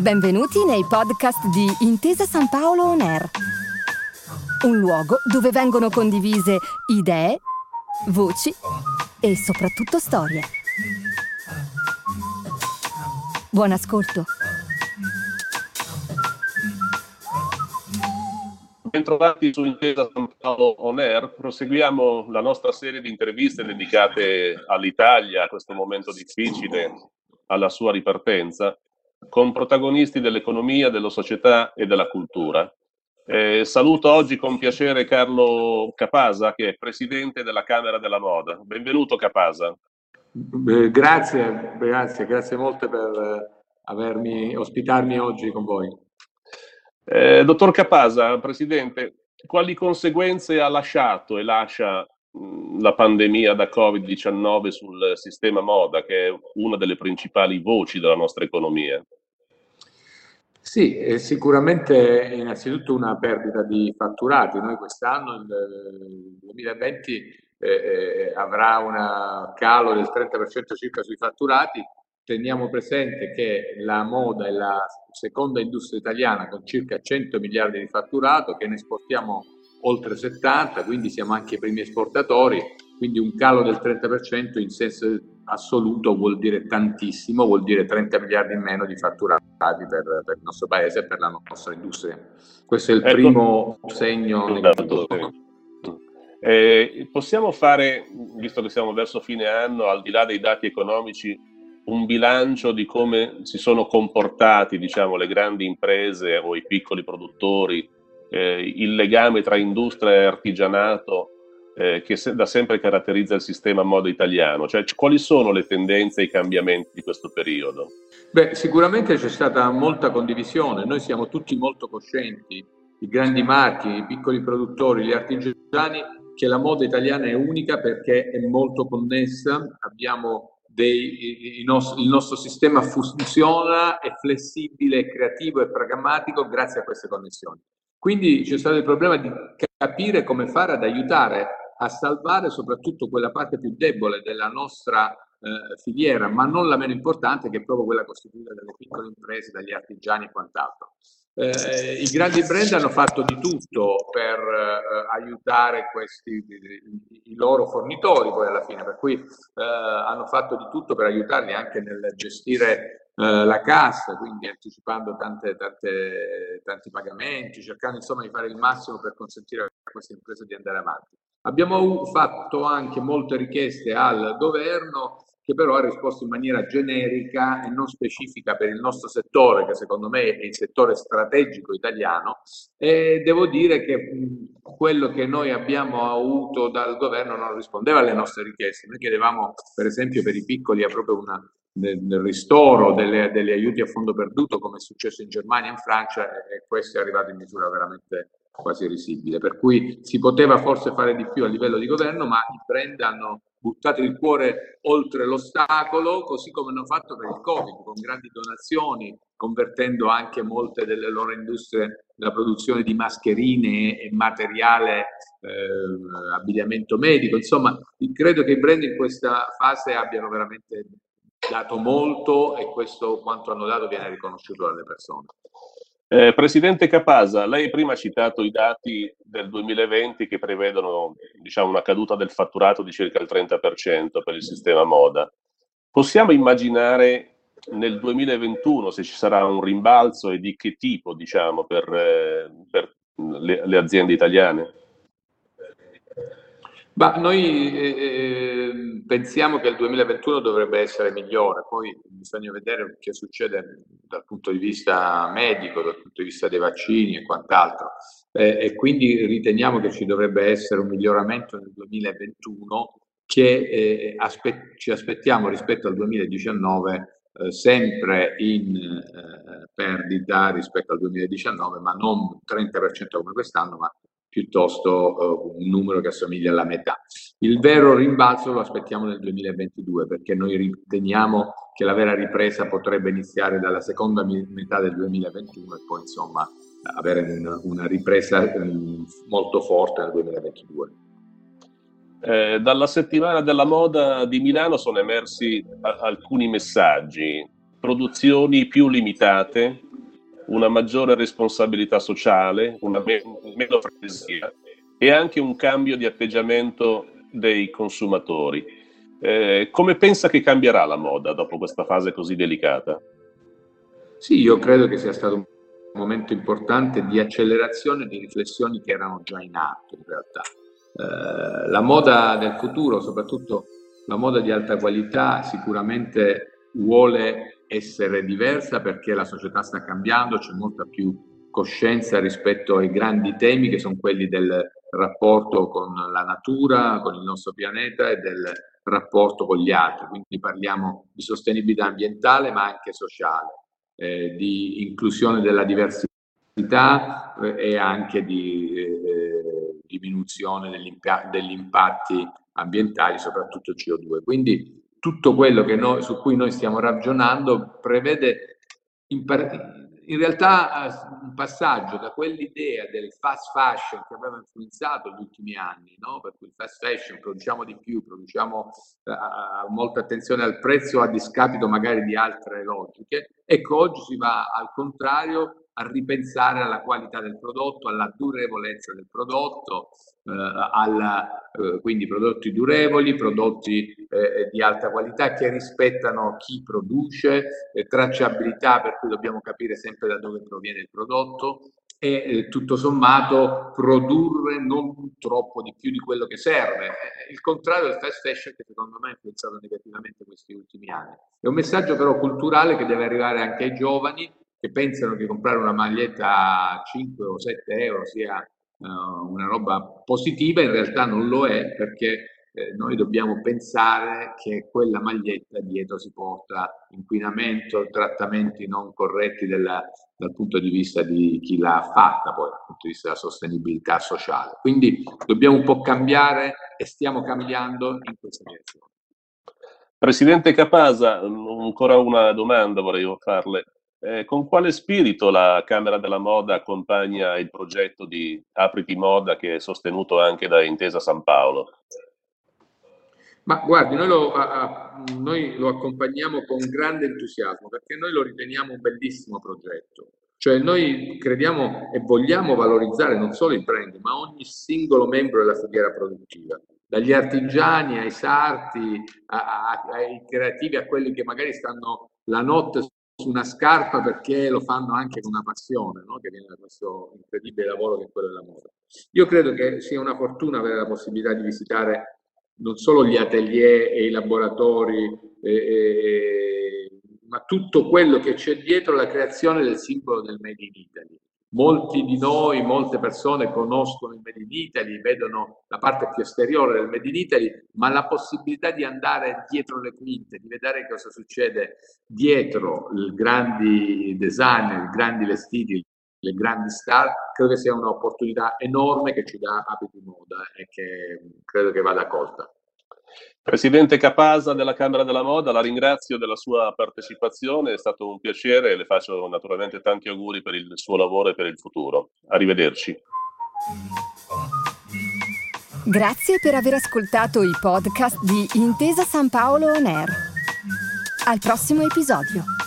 Benvenuti nei podcast di Intesa San Paolo On Air, un luogo dove vengono condivise idee, voci e soprattutto storie. Buon ascolto. Bentrovati su Intesa San Paolo On Air, proseguiamo la nostra serie di interviste dedicate all'Italia, a questo momento difficile, alla sua ripartenza, con protagonisti dell'economia, della società e della cultura. Eh, saluto oggi con piacere Carlo Capasa, che è presidente della Camera della Moda. Benvenuto Capasa. Eh, grazie, grazie, grazie molte per eh, avermi, ospitarmi oggi con voi. Eh, dottor Capasa, Presidente, quali conseguenze ha lasciato e lascia la pandemia da Covid-19 sul sistema moda, che è una delle principali voci della nostra economia? Sì, sicuramente innanzitutto una perdita di fatturati. Noi quest'anno, il 2020, eh, eh, avrà un calo del 30% circa sui fatturati. Teniamo presente che la moda è la seconda industria italiana con circa 100 miliardi di fatturato, che ne esportiamo oltre 70, quindi siamo anche i primi esportatori, quindi un calo del 30% in senso assoluto vuol dire tantissimo, vuol dire 30 miliardi in meno di fatturati per, per il nostro paese e per la nostra industria. Questo è il ecco, primo segno negativo. Eh, possiamo fare, visto che siamo verso fine anno, al di là dei dati economici, un bilancio di come si sono comportati diciamo, le grandi imprese o i piccoli produttori eh, il legame tra industria e artigianato eh, che se, da sempre caratterizza il sistema moda italiano? Cioè, quali sono le tendenze e i cambiamenti di questo periodo? Beh, sicuramente c'è stata molta condivisione, noi siamo tutti molto coscienti, i grandi marchi, i piccoli produttori, gli artigiani, che la moda italiana è unica perché è molto connessa, abbiamo dei, il, nostro, il nostro sistema funziona, è flessibile, creativo e pragmatico grazie a queste connessioni. Quindi c'è stato il problema di capire come fare ad aiutare a salvare soprattutto quella parte più debole della nostra eh, filiera, ma non la meno importante, che è proprio quella costituita dalle piccole imprese, dagli artigiani e quant'altro. Eh, I grandi brand hanno fatto di tutto per eh, aiutare questi, i, i, loro fornitori poi alla fine, per cui eh, hanno fatto di tutto per aiutarli anche nel gestire eh, la cassa, quindi anticipando tante, tante, tanti pagamenti, cercando insomma di fare il massimo per consentire a queste imprese di andare avanti. Abbiamo fatto anche molte richieste al governo che però ha risposto in maniera generica e non specifica per il nostro settore, che secondo me è il settore strategico italiano, e devo dire che quello che noi abbiamo avuto dal governo non rispondeva alle nostre richieste. Noi chiedevamo, per esempio, per i piccoli proprio una del ristoro, delle, degli aiuti a fondo perduto, come è successo in Germania e in Francia, e questo è arrivato in misura veramente quasi risibile. Per cui si poteva forse fare di più a livello di governo, ma i brand hanno buttato il cuore oltre l'ostacolo, così come hanno fatto per il Covid, con grandi donazioni, convertendo anche molte delle loro industrie nella produzione di mascherine e materiale, eh, abbigliamento medico. Insomma, credo che i brand in questa fase abbiano veramente dato molto e questo quanto hanno dato viene riconosciuto dalle persone. Eh, Presidente Capasa, lei prima ha citato i dati del 2020 che prevedono diciamo, una caduta del fatturato di circa il 30% per il sistema moda. Possiamo immaginare nel 2021 se ci sarà un rimbalzo e di che tipo diciamo, per, eh, per le, le aziende italiane? Ma noi eh, eh, pensiamo che il 2021 dovrebbe essere migliore, poi bisogna vedere che succede dal punto di vista medico, dal punto di vista dei vaccini e quant'altro. Eh, e quindi riteniamo che ci dovrebbe essere un miglioramento nel 2021 che eh, aspe- ci aspettiamo rispetto al 2019 eh, sempre in eh, perdita rispetto al 2019, ma non 30% come quest'anno, ma piuttosto uh, un numero che assomiglia alla metà. Il vero rimbalzo lo aspettiamo nel 2022 perché noi riteniamo che la vera ripresa potrebbe iniziare dalla seconda metà del 2021 e poi insomma avere un, una ripresa um, molto forte nel 2022. Eh, dalla settimana della moda di Milano sono emersi a- alcuni messaggi, produzioni più limitate, una maggiore responsabilità sociale, una meno frenesia e anche un cambio di atteggiamento dei consumatori. Eh, come pensa che cambierà la moda dopo questa fase così delicata? Sì, io credo che sia stato un momento importante di accelerazione di riflessioni che erano già in atto in realtà. Eh, la moda del futuro, soprattutto la moda di alta qualità, sicuramente vuole essere diversa perché la società sta cambiando, c'è molta più coscienza rispetto ai grandi temi che sono quelli del rapporto con la natura, con il nostro pianeta e del rapporto con gli altri. Quindi parliamo di sostenibilità ambientale ma anche sociale, eh, di inclusione della diversità eh, e anche di eh, diminuzione degli, impa- degli, impatti ambientali, soprattutto CO2. Quindi tutto quello noi, su cui noi stiamo ragionando prevede in, in realtà un passaggio da quell'idea del fast fashion che aveva influenzato gli ultimi anni, no? per cui il fast fashion produciamo di più, produciamo uh, molta attenzione al prezzo a discapito magari di altre logiche, ecco oggi si va al contrario a ripensare alla qualità del prodotto, alla durevolezza del prodotto, eh, alla, eh, quindi prodotti durevoli, prodotti eh, di alta qualità che rispettano chi produce, eh, tracciabilità per cui dobbiamo capire sempre da dove proviene il prodotto e eh, tutto sommato produrre non troppo di più di quello che serve. Eh, il contrario del fast fashion che secondo me ha influenzato negativamente questi ultimi anni. È un messaggio però culturale che deve arrivare anche ai giovani che pensano che comprare una maglietta a 5 o 7 euro sia uh, una roba positiva, in realtà non lo è perché eh, noi dobbiamo pensare che quella maglietta dietro si porta inquinamento, trattamenti non corretti della, dal punto di vista di chi l'ha fatta, poi dal punto di vista della sostenibilità sociale. Quindi dobbiamo un po' cambiare e stiamo cambiando in questa direzione. Presidente Capasa, ancora una domanda vorrei farle. Eh, con quale spirito la Camera della Moda accompagna il progetto di Apriti Moda che è sostenuto anche da Intesa San Paolo? Ma guardi, noi lo, a, noi lo accompagniamo con grande entusiasmo perché noi lo riteniamo un bellissimo progetto. Cioè noi crediamo e vogliamo valorizzare non solo i brand, ma ogni singolo membro della filiera produttiva, dagli artigiani ai sarti, a, a, ai creativi, a quelli che magari stanno la notte su una scarpa perché lo fanno anche con una passione, no? che viene da questo incredibile lavoro che è quello della moda. Io credo che sia una fortuna avere la possibilità di visitare non solo gli atelier e i laboratori, e, e, ma tutto quello che c'è dietro la creazione del simbolo del Made in Italy. Molti di noi, molte persone conoscono il Made in Italy, vedono la parte più esteriore del Made in Italy, ma la possibilità di andare dietro le quinte, di vedere cosa succede dietro i grandi designer, i grandi vestiti, le grandi star, credo che sia un'opportunità enorme che ci dà Abiti Moda e che credo che vada colta. Presidente Capasa della Camera della Moda, la ringrazio della sua partecipazione, è stato un piacere e le faccio naturalmente tanti auguri per il suo lavoro e per il futuro. Arrivederci. Grazie per aver ascoltato i podcast di Intesa San Paolo On Air. Al prossimo episodio.